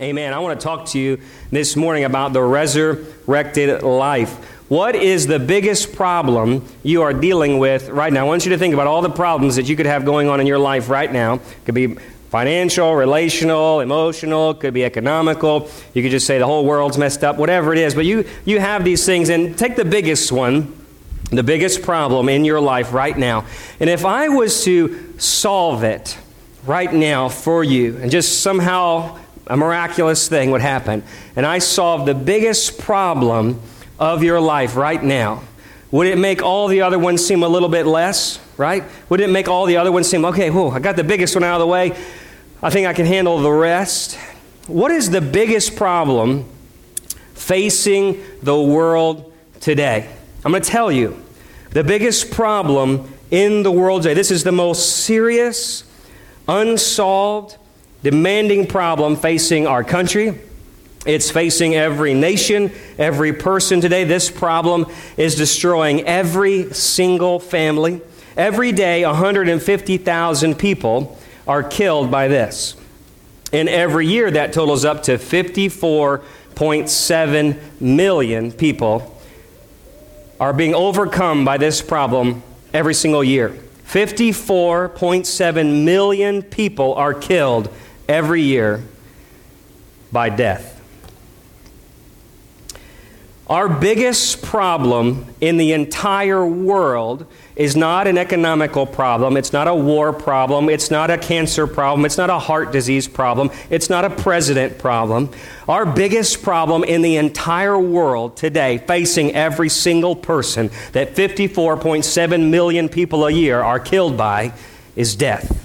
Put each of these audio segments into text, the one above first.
Amen. I want to talk to you this morning about the resurrected life. What is the biggest problem you are dealing with right now? I want you to think about all the problems that you could have going on in your life right now. It could be financial, relational, emotional, It could be economical. You could just say the whole world's messed up, whatever it is. But you, you have these things, and take the biggest one, the biggest problem in your life right now. And if I was to solve it right now for you, and just somehow a miraculous thing would happen, and I solve the biggest problem of your life right now, would it make all the other ones seem a little bit less, right? Would it make all the other ones seem, okay, whoa, I got the biggest one out of the way. I think I can handle the rest. What is the biggest problem facing the world today? I'm going to tell you. The biggest problem in the world today, this is the most serious, unsolved, demanding problem facing our country it's facing every nation, every person today. This problem is destroying every single family. Every day, 150,000 people are killed by this. And every year, that totals up to 54.7 million people are being overcome by this problem every single year. 54.7 million people are killed every year by death. Our biggest problem in the entire world is not an economical problem. It's not a war problem. It's not a cancer problem. It's not a heart disease problem. It's not a president problem. Our biggest problem in the entire world today, facing every single person that 54.7 million people a year are killed by, is death.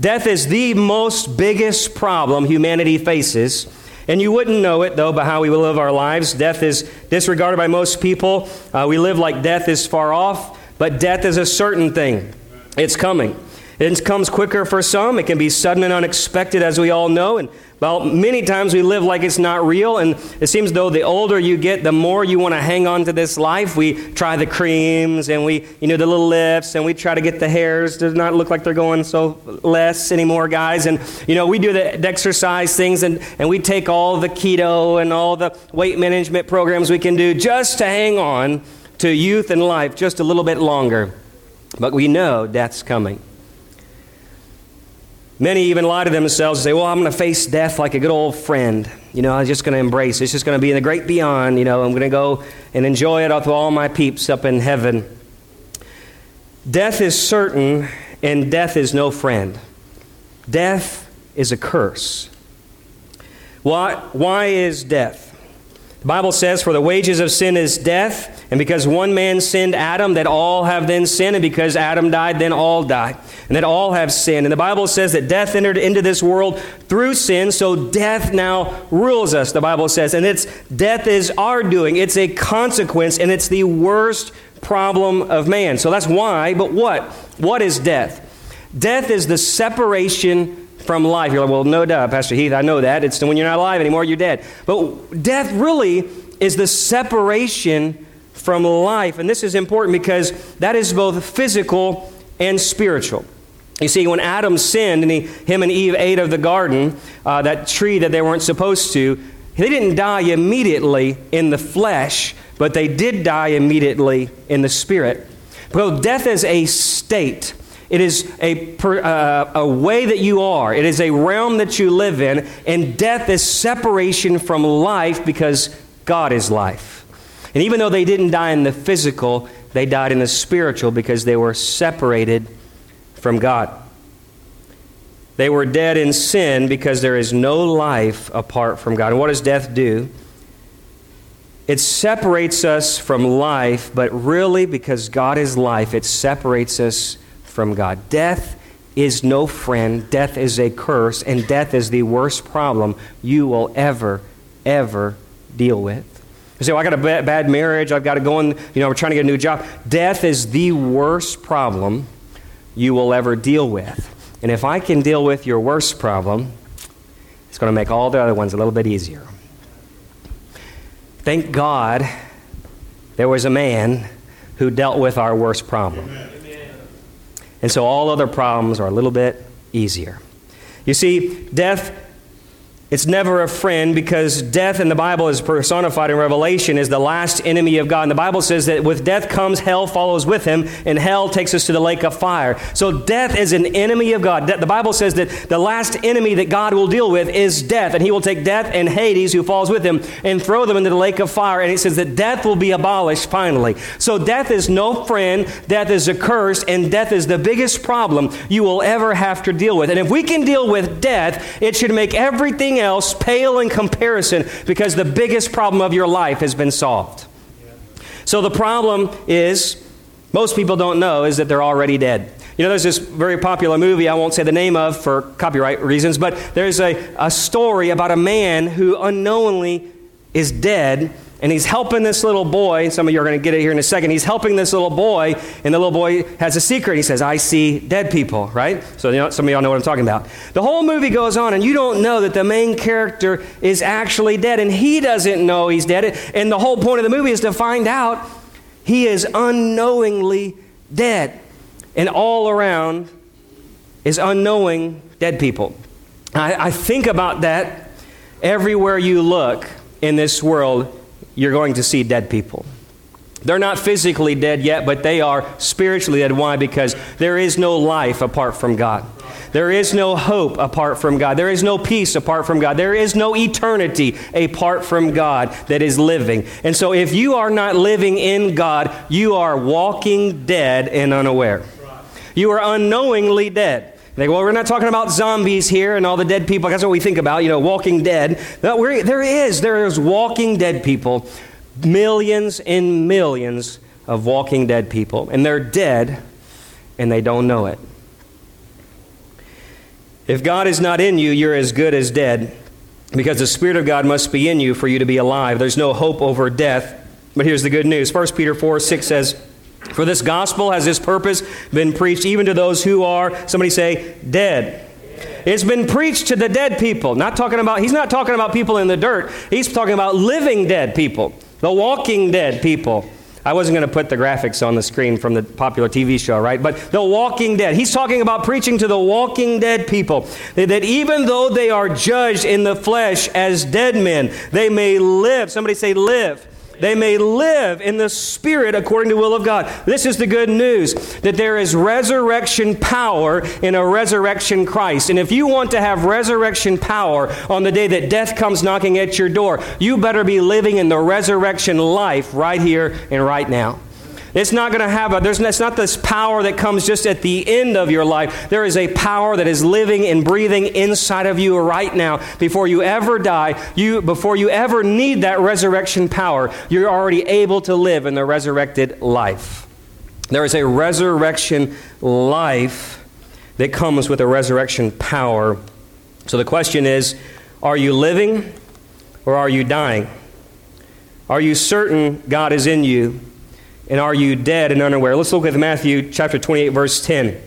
Death is the most biggest problem humanity faces and you wouldn't know it, though, by how we live our lives. Death is disregarded by most people. Uh, we live like death is far off, but death is a certain thing. It's coming. It comes quicker for some. It can be sudden and unexpected, as we all know. And well, many times we live like it's not real, and it seems though the older you get, the more you want to hang on to this life. We try the creams and we, you know, the little lifts, and we try to get the hairs to not look like they're going so less anymore, guys. And, you know, we do the exercise things, and, and we take all the keto and all the weight management programs we can do just to hang on to youth and life just a little bit longer. But we know death's coming. Many even lie to themselves and say, Well, I'm going to face death like a good old friend. You know, I'm just going to embrace it. It's just going to be in the great beyond. You know, I'm going to go and enjoy it with all my peeps up in heaven. Death is certain, and death is no friend. Death is a curse. Why, why is death? Bible says, For the wages of sin is death, and because one man sinned Adam, that all have then sinned, and because Adam died, then all die, and that all have sinned. And the Bible says that death entered into this world through sin, so death now rules us, the Bible says. And it's death is our doing, it's a consequence, and it's the worst problem of man. So that's why, but what? What is death? Death is the separation from life. You're like, well, no doubt, Pastor Heath, I know that. It's when you're not alive anymore, you're dead. But death really is the separation from life. And this is important because that is both physical and spiritual. You see, when Adam sinned and he, him and Eve ate of the garden, uh, that tree that they weren't supposed to, they didn't die immediately in the flesh, but they did die immediately in the spirit. Because death is a state. It is a, uh, a way that you are. It is a realm that you live in. And death is separation from life because God is life. And even though they didn't die in the physical, they died in the spiritual because they were separated from God. They were dead in sin because there is no life apart from God. And what does death do? It separates us from life, but really, because God is life, it separates us from God. Death is no friend, death is a curse, and death is the worst problem you will ever, ever deal with. You say, well, I got a bad marriage, I've got to go in, you know, we're trying to get a new job. Death is the worst problem you will ever deal with. And if I can deal with your worst problem, it's going to make all the other ones a little bit easier. Thank God there was a man who dealt with our worst problem. And so all other problems are a little bit easier. You see, death It's never a friend because death in the Bible is personified in Revelation as the last enemy of God. And the Bible says that with death comes hell follows with him, and hell takes us to the lake of fire. So death is an enemy of God. The Bible says that the last enemy that God will deal with is death, and he will take death and Hades, who falls with him, and throw them into the lake of fire. And it says that death will be abolished finally. So death is no friend, death is a curse, and death is the biggest problem you will ever have to deal with. And if we can deal with death, it should make everything everything else pale in comparison because the biggest problem of your life has been solved. So the problem is, most people don't know, is that they're already dead. You know, there's this very popular movie I won't say the name of for copyright reasons, but there's a, a story about a man who unknowingly is dead and he's helping this little boy. Some of you are going to get it here in a second. He's helping this little boy, and the little boy has a secret. He says, I see dead people, right? So you know, some of y'all know what I'm talking about. The whole movie goes on, and you don't know that the main character is actually dead, and he doesn't know he's dead. And the whole point of the movie is to find out he is unknowingly dead. And all around is unknowing dead people. I, I think about that everywhere you look in this world you're going to see dead people. They're not physically dead yet, but they are spiritually dead. Why? Because there is no life apart from God. There is no hope apart from God. There is no peace apart from God. There is no eternity apart from God that is living. And so, if you are not living in God, you are walking dead and unaware. You are unknowingly dead. They go, well, we're not talking about zombies here and all the dead people. That's what we think about, you know, walking dead. No, there is. There is walking dead people. Millions and millions of walking dead people. And they're dead and they don't know it. If God is not in you, you're as good as dead because the Spirit of God must be in you for you to be alive. There's no hope over death. But here's the good news 1 Peter 4 6 says, for this gospel has this purpose been preached even to those who are, somebody say, dead. It's been preached to the dead people. Not talking about, he's not talking about people in the dirt. He's talking about living dead people, the walking dead people. I wasn't going to put the graphics on the screen from the popular TV show, right? But the walking dead. He's talking about preaching to the walking dead people. That even though they are judged in the flesh as dead men, they may live. Somebody say, live they may live in the Spirit according to will of God. This is the good news that there is resurrection power in a resurrection Christ. And if you want to have resurrection power on the day that death comes knocking at your door, you better be living in the resurrection life right here and right now. It's not going to have a, there's, it's not this power that comes just at the end of your life. There is a power that is living and breathing inside of you right now. Before you ever die, you, before you ever need that resurrection power, you're already able to live in the resurrected life. There is a resurrection life that comes with a resurrection power. So the question is are you living or are you dying? Are you certain God is in you? And are you dead and unaware? Let's look at Matthew chapter 28, verse 10.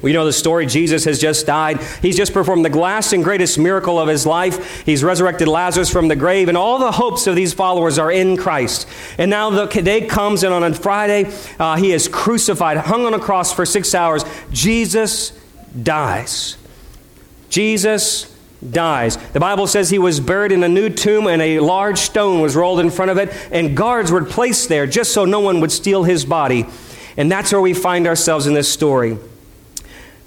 We know the story. Jesus has just died. He's just performed the last and greatest miracle of his life. He's resurrected Lazarus from the grave, and all the hopes of these followers are in Christ. And now the day comes, and on a Friday, uh, he is crucified, hung on a cross for six hours. Jesus dies. Jesus dies. The Bible says he was buried in a new tomb and a large stone was rolled in front of it, and guards were placed there just so no one would steal his body. And that's where we find ourselves in this story.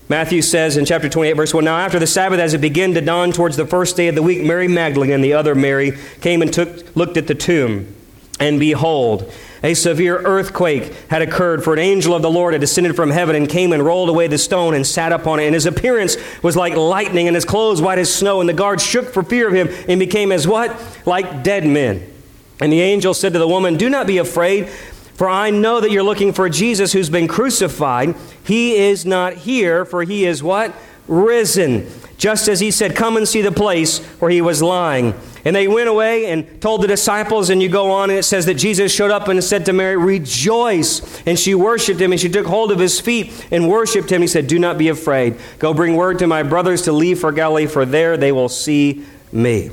Matthew says in chapter 28, verse 1 Now, after the Sabbath, as it began to dawn towards the first day of the week, Mary Magdalene and the other Mary came and took, looked at the tomb. And behold, a severe earthquake had occurred, for an angel of the Lord had descended from heaven and came and rolled away the stone and sat upon it. And his appearance was like lightning, and his clothes white as snow. And the guards shook for fear of him and became as what? Like dead men. And the angel said to the woman, Do not be afraid, for I know that you're looking for Jesus who's been crucified. He is not here, for he is what? Risen. Just as he said, Come and see the place where he was lying. And they went away and told the disciples, and you go on, and it says that Jesus showed up and said to Mary, Rejoice. And she worshiped him, and she took hold of his feet and worshiped him. He said, Do not be afraid. Go bring word to my brothers to leave for Galilee, for there they will see me.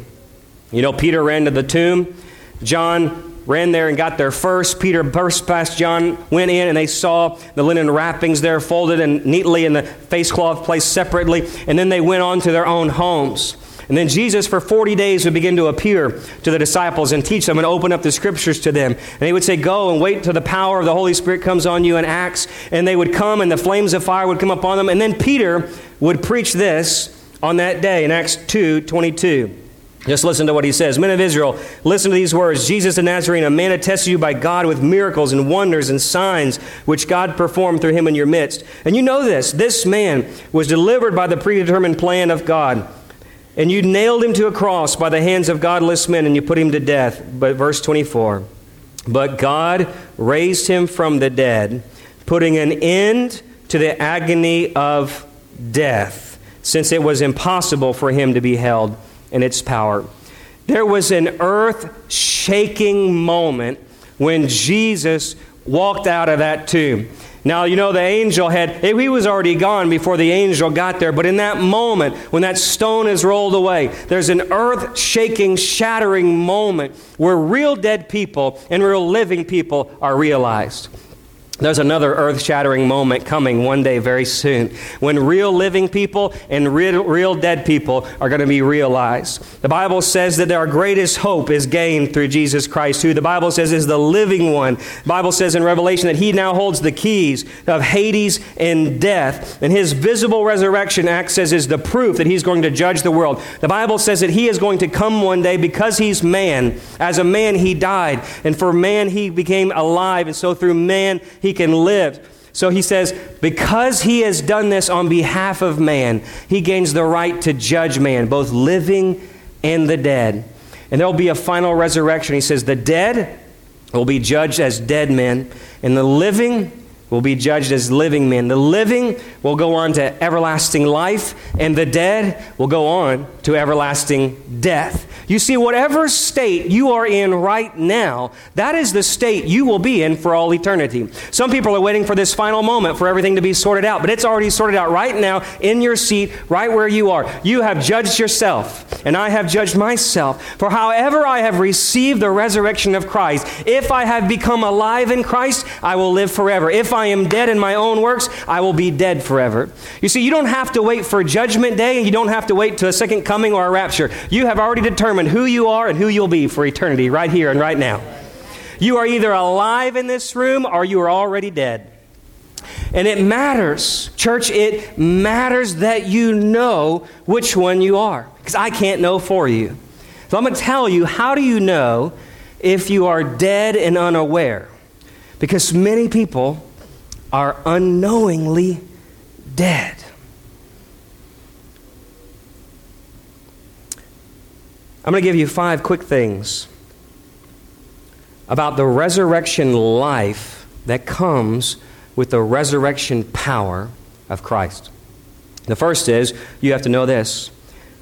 You know, Peter ran to the tomb. John ran there and got there first. Peter burst past John, went in, and they saw the linen wrappings there folded and neatly in the face cloth placed separately. And then they went on to their own homes. And then Jesus, for 40 days, would begin to appear to the disciples and teach them and open up the scriptures to them. And he would say, Go and wait till the power of the Holy Spirit comes on you in Acts. And they would come, and the flames of fire would come upon them. And then Peter would preach this on that day in Acts 2 22. Just listen to what he says. Men of Israel, listen to these words. Jesus the Nazarene, a man attested to you by God with miracles and wonders and signs which God performed through him in your midst. And you know this this man was delivered by the predetermined plan of God. And you nailed him to a cross by the hands of godless men and you put him to death. But verse 24. But God raised him from the dead, putting an end to the agony of death, since it was impossible for him to be held in its power. There was an earth shaking moment when Jesus walked out of that tomb. Now, you know, the angel had, eh, he was already gone before the angel got there, but in that moment, when that stone is rolled away, there's an earth shaking, shattering moment where real dead people and real living people are realized. There's another earth shattering moment coming one day very soon when real living people and real, real dead people are going to be realized. The Bible says that our greatest hope is gained through Jesus Christ, who the Bible says is the living one. The Bible says in Revelation that he now holds the keys of Hades and death, and his visible resurrection acts as is the proof that he's going to judge the world. The Bible says that he is going to come one day because he's man. As a man, he died, and for man, he became alive, and so through man, he he can live. So he says, because he has done this on behalf of man, he gains the right to judge man, both living and the dead. And there will be a final resurrection. He says, the dead will be judged as dead men, and the living will be judged as living men. The living will go on to everlasting life, and the dead will go on to everlasting death. You see, whatever state you are in right now, that is the state you will be in for all eternity. Some people are waiting for this final moment for everything to be sorted out, but it's already sorted out right now in your seat, right where you are. You have judged yourself, and I have judged myself. For however I have received the resurrection of Christ, if I have become alive in Christ, I will live forever. If I am dead in my own works, I will be dead forever. You see, you don't have to wait for judgment day, and you don't have to wait to a second coming or a rapture. You have already determined who you are and who you'll be for eternity, right here and right now. You are either alive in this room or you are already dead. And it matters, church, it matters that you know which one you are. Because I can't know for you. So I'm going to tell you how do you know if you are dead and unaware? Because many people are unknowingly dead. I'm going to give you five quick things about the resurrection life that comes with the resurrection power of Christ. The first is you have to know this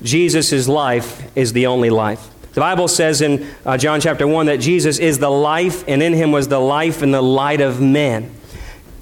Jesus' life is the only life. The Bible says in uh, John chapter 1 that Jesus is the life, and in him was the life and the light of men.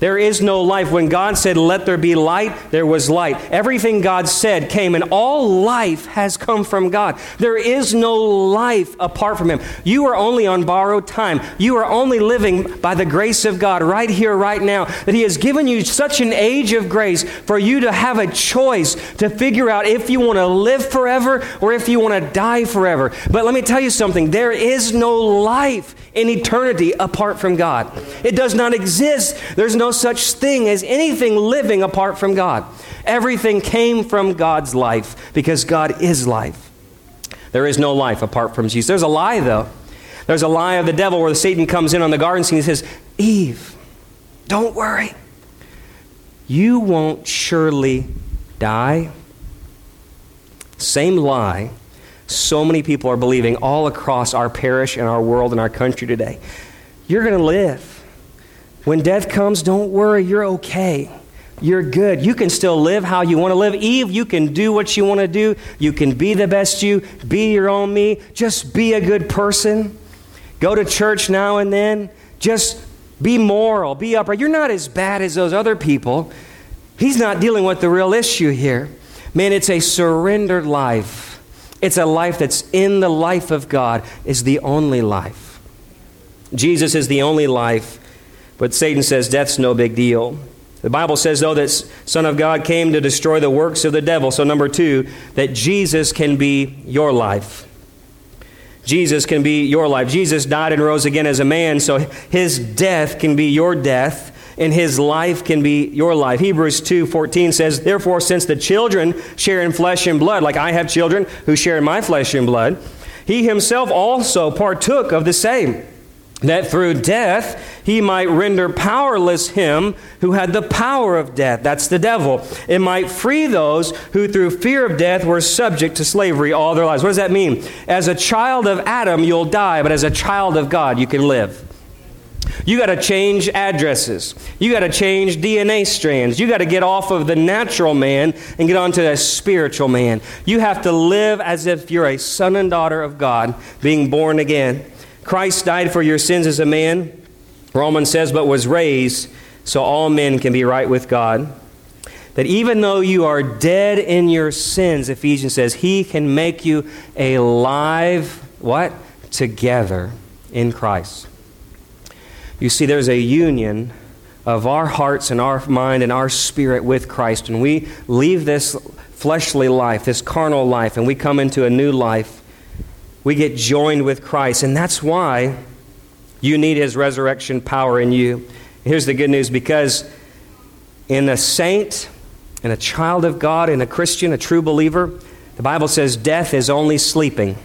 There is no life. When God said, Let there be light, there was light. Everything God said came, and all life has come from God. There is no life apart from Him. You are only on borrowed time. You are only living by the grace of God right here, right now. That He has given you such an age of grace for you to have a choice to figure out if you want to live forever or if you want to die forever. But let me tell you something there is no life in eternity apart from God. It does not exist. There's no such thing as anything living apart from God. Everything came from God's life because God is life. There is no life apart from Jesus. There's a lie, though. There's a lie of the devil where Satan comes in on the garden scene and says, Eve, don't worry. You won't surely die. Same lie so many people are believing all across our parish and our world and our country today. You're going to live. When death comes, don't worry, you're okay. You're good. You can still live how you want to live. Eve, you can do what you want to do. You can be the best you, be your own me. Just be a good person. Go to church now and then. Just be moral, be upright. You're not as bad as those other people. He's not dealing with the real issue here. Man, it's a surrendered life. It's a life that's in the life of God, is the only life. Jesus is the only life but Satan says death's no big deal. The Bible says, though, that Son of God came to destroy the works of the devil. So, number two, that Jesus can be your life. Jesus can be your life. Jesus died and rose again as a man, so his death can be your death and his life can be your life. Hebrews 2:14 says, "Therefore since the children share in flesh and blood, like I have children who share in my flesh and blood, he himself also partook of the same." That through death he might render powerless him who had the power of death. That's the devil. It might free those who through fear of death were subject to slavery all their lives. What does that mean? As a child of Adam, you'll die, but as a child of God, you can live. You got to change addresses. You got to change DNA strands. You got to get off of the natural man and get onto a spiritual man. You have to live as if you're a son and daughter of God, being born again. Christ died for your sins as a man, Romans says, but was raised so all men can be right with God. That even though you are dead in your sins, Ephesians says, he can make you alive, what? Together in Christ. You see, there's a union of our hearts and our mind and our spirit with Christ. And we leave this fleshly life, this carnal life, and we come into a new life. We get joined with Christ. And that's why you need his resurrection power in you. Here's the good news because in a saint, in a child of God, in a Christian, a true believer, the Bible says death is only sleeping.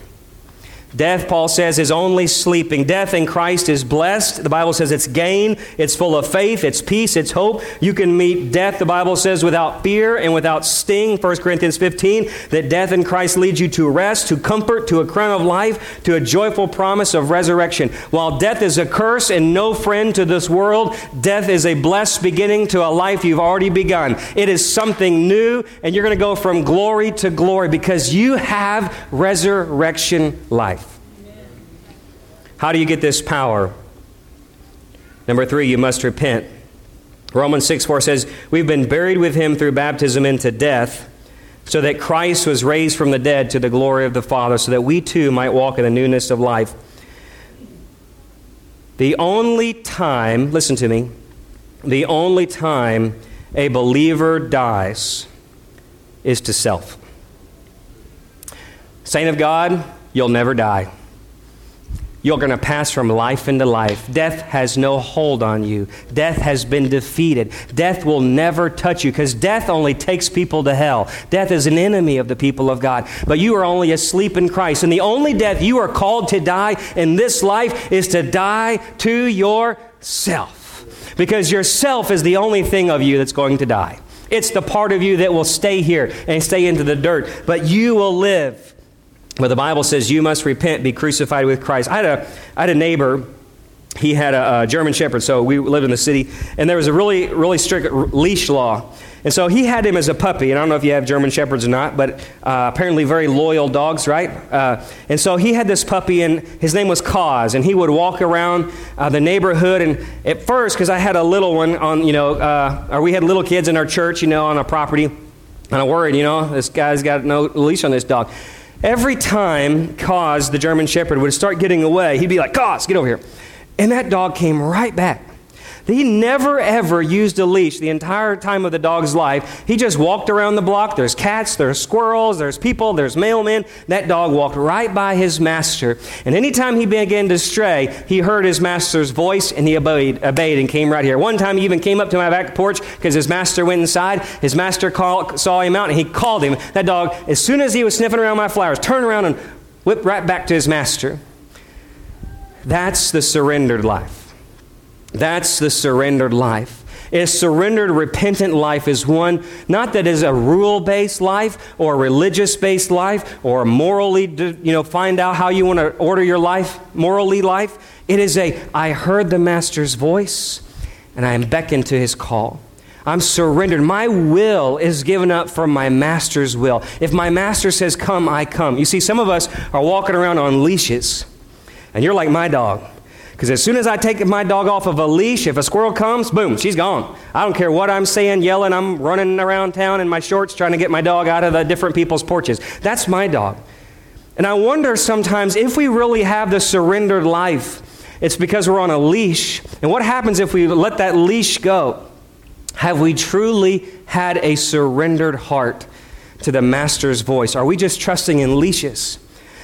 Death, Paul says, is only sleeping. Death in Christ is blessed. The Bible says it's gain, it's full of faith, it's peace, it's hope. You can meet death, the Bible says, without fear and without sting. 1 Corinthians 15, that death in Christ leads you to rest, to comfort, to a crown of life, to a joyful promise of resurrection. While death is a curse and no friend to this world, death is a blessed beginning to a life you've already begun. It is something new, and you're going to go from glory to glory because you have resurrection life. How do you get this power? Number three, you must repent. Romans 6 4 says, We've been buried with him through baptism into death, so that Christ was raised from the dead to the glory of the Father, so that we too might walk in the newness of life. The only time, listen to me, the only time a believer dies is to self. Saint of God, you'll never die. You're going to pass from life into life. Death has no hold on you. Death has been defeated. Death will never touch you because death only takes people to hell. Death is an enemy of the people of God. But you are only asleep in Christ. And the only death you are called to die in this life is to die to yourself. Because yourself is the only thing of you that's going to die. It's the part of you that will stay here and stay into the dirt. But you will live but the Bible says you must repent, be crucified with Christ. I had a, I had a neighbor. He had a, a German Shepherd, so we lived in the city, and there was a really, really strict leash law. And so he had him as a puppy, and I don't know if you have German Shepherds or not, but uh, apparently very loyal dogs, right? Uh, and so he had this puppy, and his name was Cause, and he would walk around uh, the neighborhood. And at first, because I had a little one on, you know, uh, or we had little kids in our church, you know, on a property, and I worried, you know, this guy's got no leash on this dog. Every time Cause, the German Shepherd, would start getting away, he'd be like, Cause, get over here. And that dog came right back. He never ever used a leash the entire time of the dog's life. He just walked around the block. There's cats, there's squirrels, there's people, there's mailmen. That dog walked right by his master. And anytime he began to stray, he heard his master's voice and he obeyed, obeyed and came right here. One time he even came up to my back porch because his master went inside. His master call, saw him out and he called him. That dog, as soon as he was sniffing around my flowers, turned around and whipped right back to his master. That's the surrendered life. That's the surrendered life. A surrendered, repentant life is one not that is a rule based life or a religious based life or morally, you know, find out how you want to order your life, morally life. It is a, I heard the Master's voice and I am beckoned to his call. I'm surrendered. My will is given up for my master's will. If my master says, Come, I come. You see, some of us are walking around on leashes, and you're like my dog. Because as soon as I take my dog off of a leash, if a squirrel comes, boom, she's gone. I don't care what I'm saying, yelling, I'm running around town in my shorts trying to get my dog out of the different people's porches. That's my dog. And I wonder sometimes if we really have the surrendered life, it's because we're on a leash. And what happens if we let that leash go? Have we truly had a surrendered heart to the Master's voice? Are we just trusting in leashes?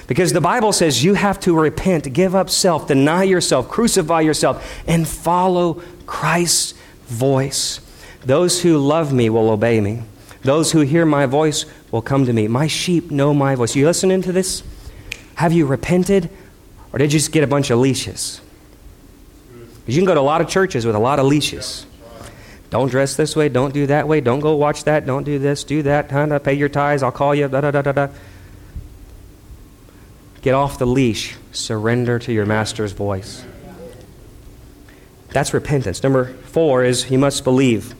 Because the Bible says you have to repent, give up self, deny yourself, crucify yourself, and follow Christ's voice. Those who love me will obey me. Those who hear my voice will come to me. My sheep know my voice. You listening to this? Have you repented, or did you just get a bunch of leashes? Because You can go to a lot of churches with a lot of leashes. Don't dress this way, don't do that way, don't go watch that, don't do this, do that, pay your tithes, I'll call you, da da da da da. Get off the leash. Surrender to your master's voice. That's repentance. Number four is you must believe.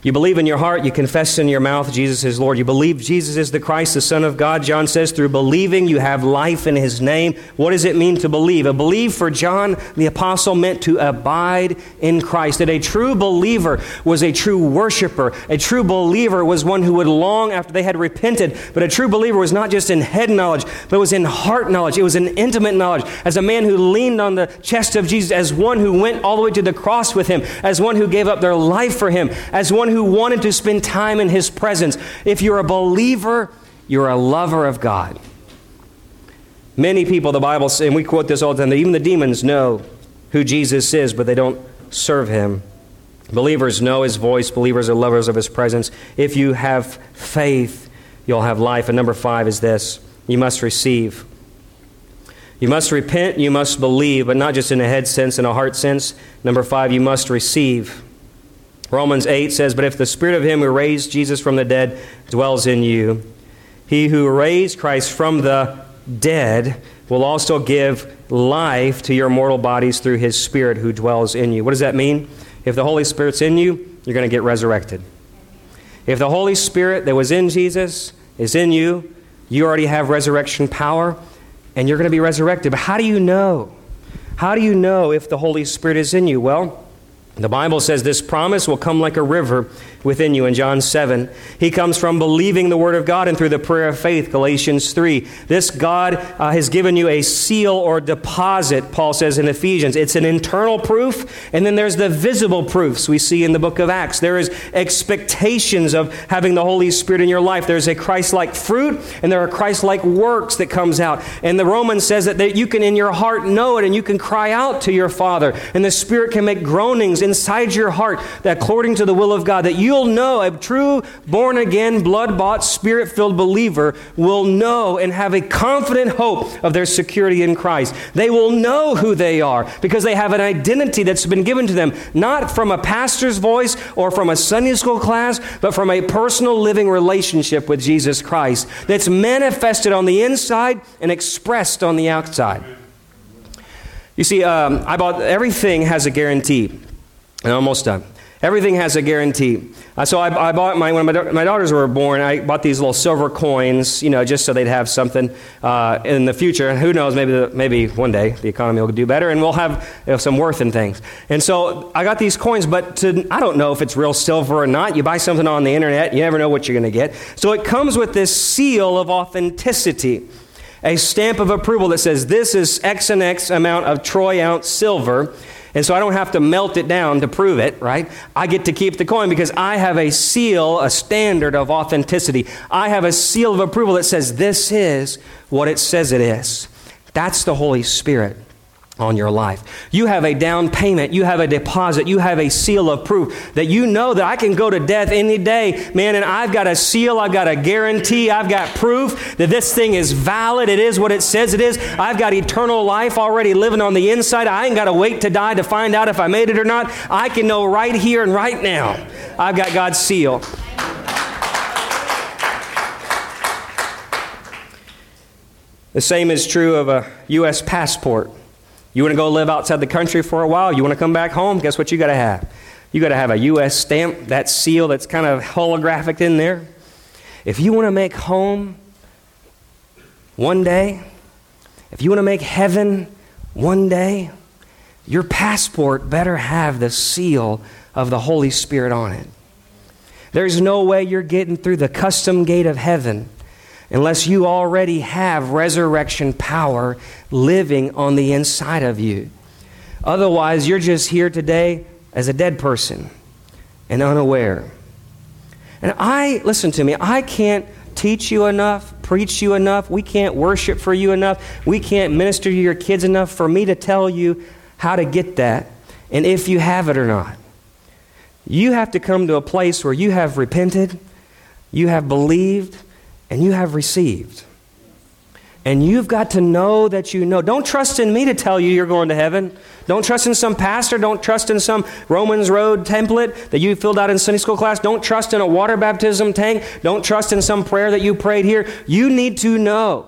You believe in your heart, you confess in your mouth Jesus is Lord. You believe Jesus is the Christ, the Son of God. John says, through believing, you have life in his name. What does it mean to believe? A believe for John the Apostle meant to abide in Christ. That a true believer was a true worshiper. A true believer was one who would long after they had repented. But a true believer was not just in head knowledge, but was in heart knowledge. It was in intimate knowledge. As a man who leaned on the chest of Jesus, as one who went all the way to the cross with him, as one who gave up their life for him, as one who wanted to spend time in His presence. If you're a believer, you're a lover of God. Many people, the Bible, says, and we quote this all the time, even the demons know who Jesus is, but they don't serve Him. Believers know His voice, believers are lovers of His presence. If you have faith, you'll have life. And number five is this you must receive. You must repent, you must believe, but not just in a head sense, in a heart sense. Number five, you must receive. Romans 8 says, But if the spirit of him who raised Jesus from the dead dwells in you, he who raised Christ from the dead will also give life to your mortal bodies through his spirit who dwells in you. What does that mean? If the Holy Spirit's in you, you're going to get resurrected. If the Holy Spirit that was in Jesus is in you, you already have resurrection power and you're going to be resurrected. But how do you know? How do you know if the Holy Spirit is in you? Well, the Bible says this promise will come like a river within you in John 7. He comes from believing the Word of God and through the prayer of faith, Galatians 3. This God uh, has given you a seal or deposit, Paul says in Ephesians. It's an internal proof, and then there's the visible proofs we see in the book of Acts. There is expectations of having the Holy Spirit in your life. There's a Christ like fruit, and there are Christ like works that comes out. And the Romans says that, that you can in your heart know it, and you can cry out to your Father, and the Spirit can make groanings inside your heart that according to the will of God, that you you'll know a true born again, blood bought, spirit filled believer will know and have a confident hope of their security in Christ. They will know who they are because they have an identity that's been given to them, not from a pastor's voice or from a Sunday school class, but from a personal living relationship with Jesus Christ that's manifested on the inside and expressed on the outside. You see, um, I bought everything has a guarantee. And almost done. Everything has a guarantee. Uh, so I, I, bought my, when my, my, daughters were born, I bought these little silver coins, you know, just so they'd have something uh, in the future. And who knows, maybe, the, maybe one day the economy will do better and we'll have you know, some worth in things. And so I got these coins, but to, I don't know if it's real silver or not. You buy something on the internet, you never know what you're going to get. So it comes with this seal of authenticity a stamp of approval that says this is X and X amount of troy ounce silver. And so I don't have to melt it down to prove it, right? I get to keep the coin because I have a seal, a standard of authenticity. I have a seal of approval that says this is what it says it is. That's the Holy Spirit on your life. You have a down payment, you have a deposit, you have a seal of proof that you know that I can go to death any day, man, and I've got a seal, I've got a guarantee, I've got proof that this thing is valid, it is what it says it is. I've got eternal life already living on the inside. I ain't got to wait to die to find out if I made it or not. I can know right here and right now. I've got God's seal. The same is true of a U.S. passport. You want to go live outside the country for a while? You want to come back home? Guess what you got to have? You got to have a U.S. stamp, that seal that's kind of holographic in there. If you want to make home one day, if you want to make heaven one day, your passport better have the seal of the Holy Spirit on it. There's no way you're getting through the custom gate of heaven unless you already have resurrection power living on the inside of you. Otherwise, you're just here today as a dead person. and unaware. And I, listen to me, I can't teach you enough, preach you enough. We can't worship for you enough. We can't minister to your kids enough for me to tell you how to get that and if you have it or not. You have to come to a place where you have repented, you have believed, and you have received. And you've got to know that you know. Don't trust in me to tell you you're going to heaven. Don't trust in some pastor. Don't trust in some Romans Road template that you filled out in Sunday school class. Don't trust in a water baptism tank. Don't trust in some prayer that you prayed here. You need to know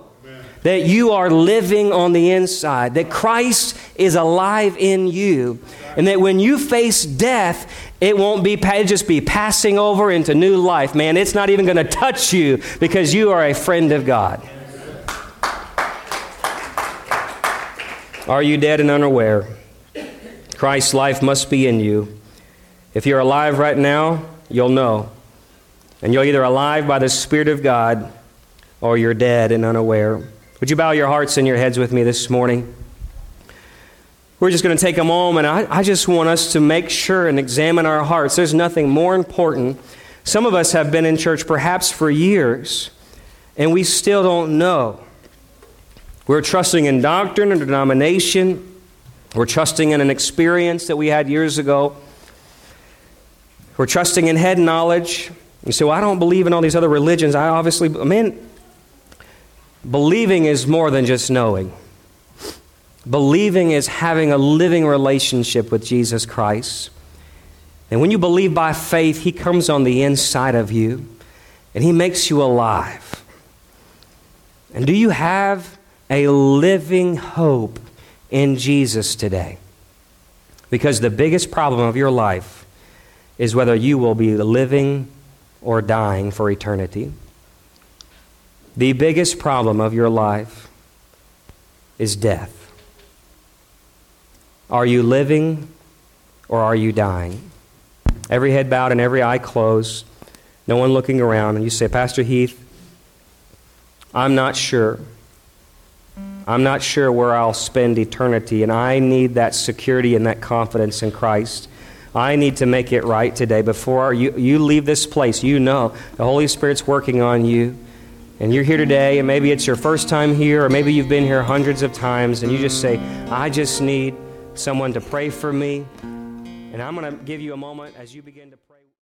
that you are living on the inside, that Christ is alive in you, and that when you face death, it won't be just be passing over into new life. Man, it's not even going to touch you because you are a friend of God. Are you dead and unaware? Christ's life must be in you. If you're alive right now, you'll know. And you're either alive by the Spirit of God or you're dead and unaware. Would you bow your hearts and your heads with me this morning? We're just going to take a moment. I, I just want us to make sure and examine our hearts. There's nothing more important. Some of us have been in church perhaps for years, and we still don't know. We're trusting in doctrine and denomination. We're trusting in an experience that we had years ago. We're trusting in head knowledge. You say, Well, I don't believe in all these other religions. I obviously, man, believing is more than just knowing. Believing is having a living relationship with Jesus Christ. And when you believe by faith, He comes on the inside of you and He makes you alive. And do you have a living hope in Jesus today. Because the biggest problem of your life is whether you will be living or dying for eternity. The biggest problem of your life is death. Are you living or are you dying? Every head bowed and every eye closed, no one looking around, and you say, Pastor Heath, I'm not sure. I'm not sure where I'll spend eternity, and I need that security and that confidence in Christ. I need to make it right today. Before you, you leave this place, you know the Holy Spirit's working on you. And you're here today, and maybe it's your first time here, or maybe you've been here hundreds of times, and you just say, I just need someone to pray for me. And I'm going to give you a moment as you begin to pray.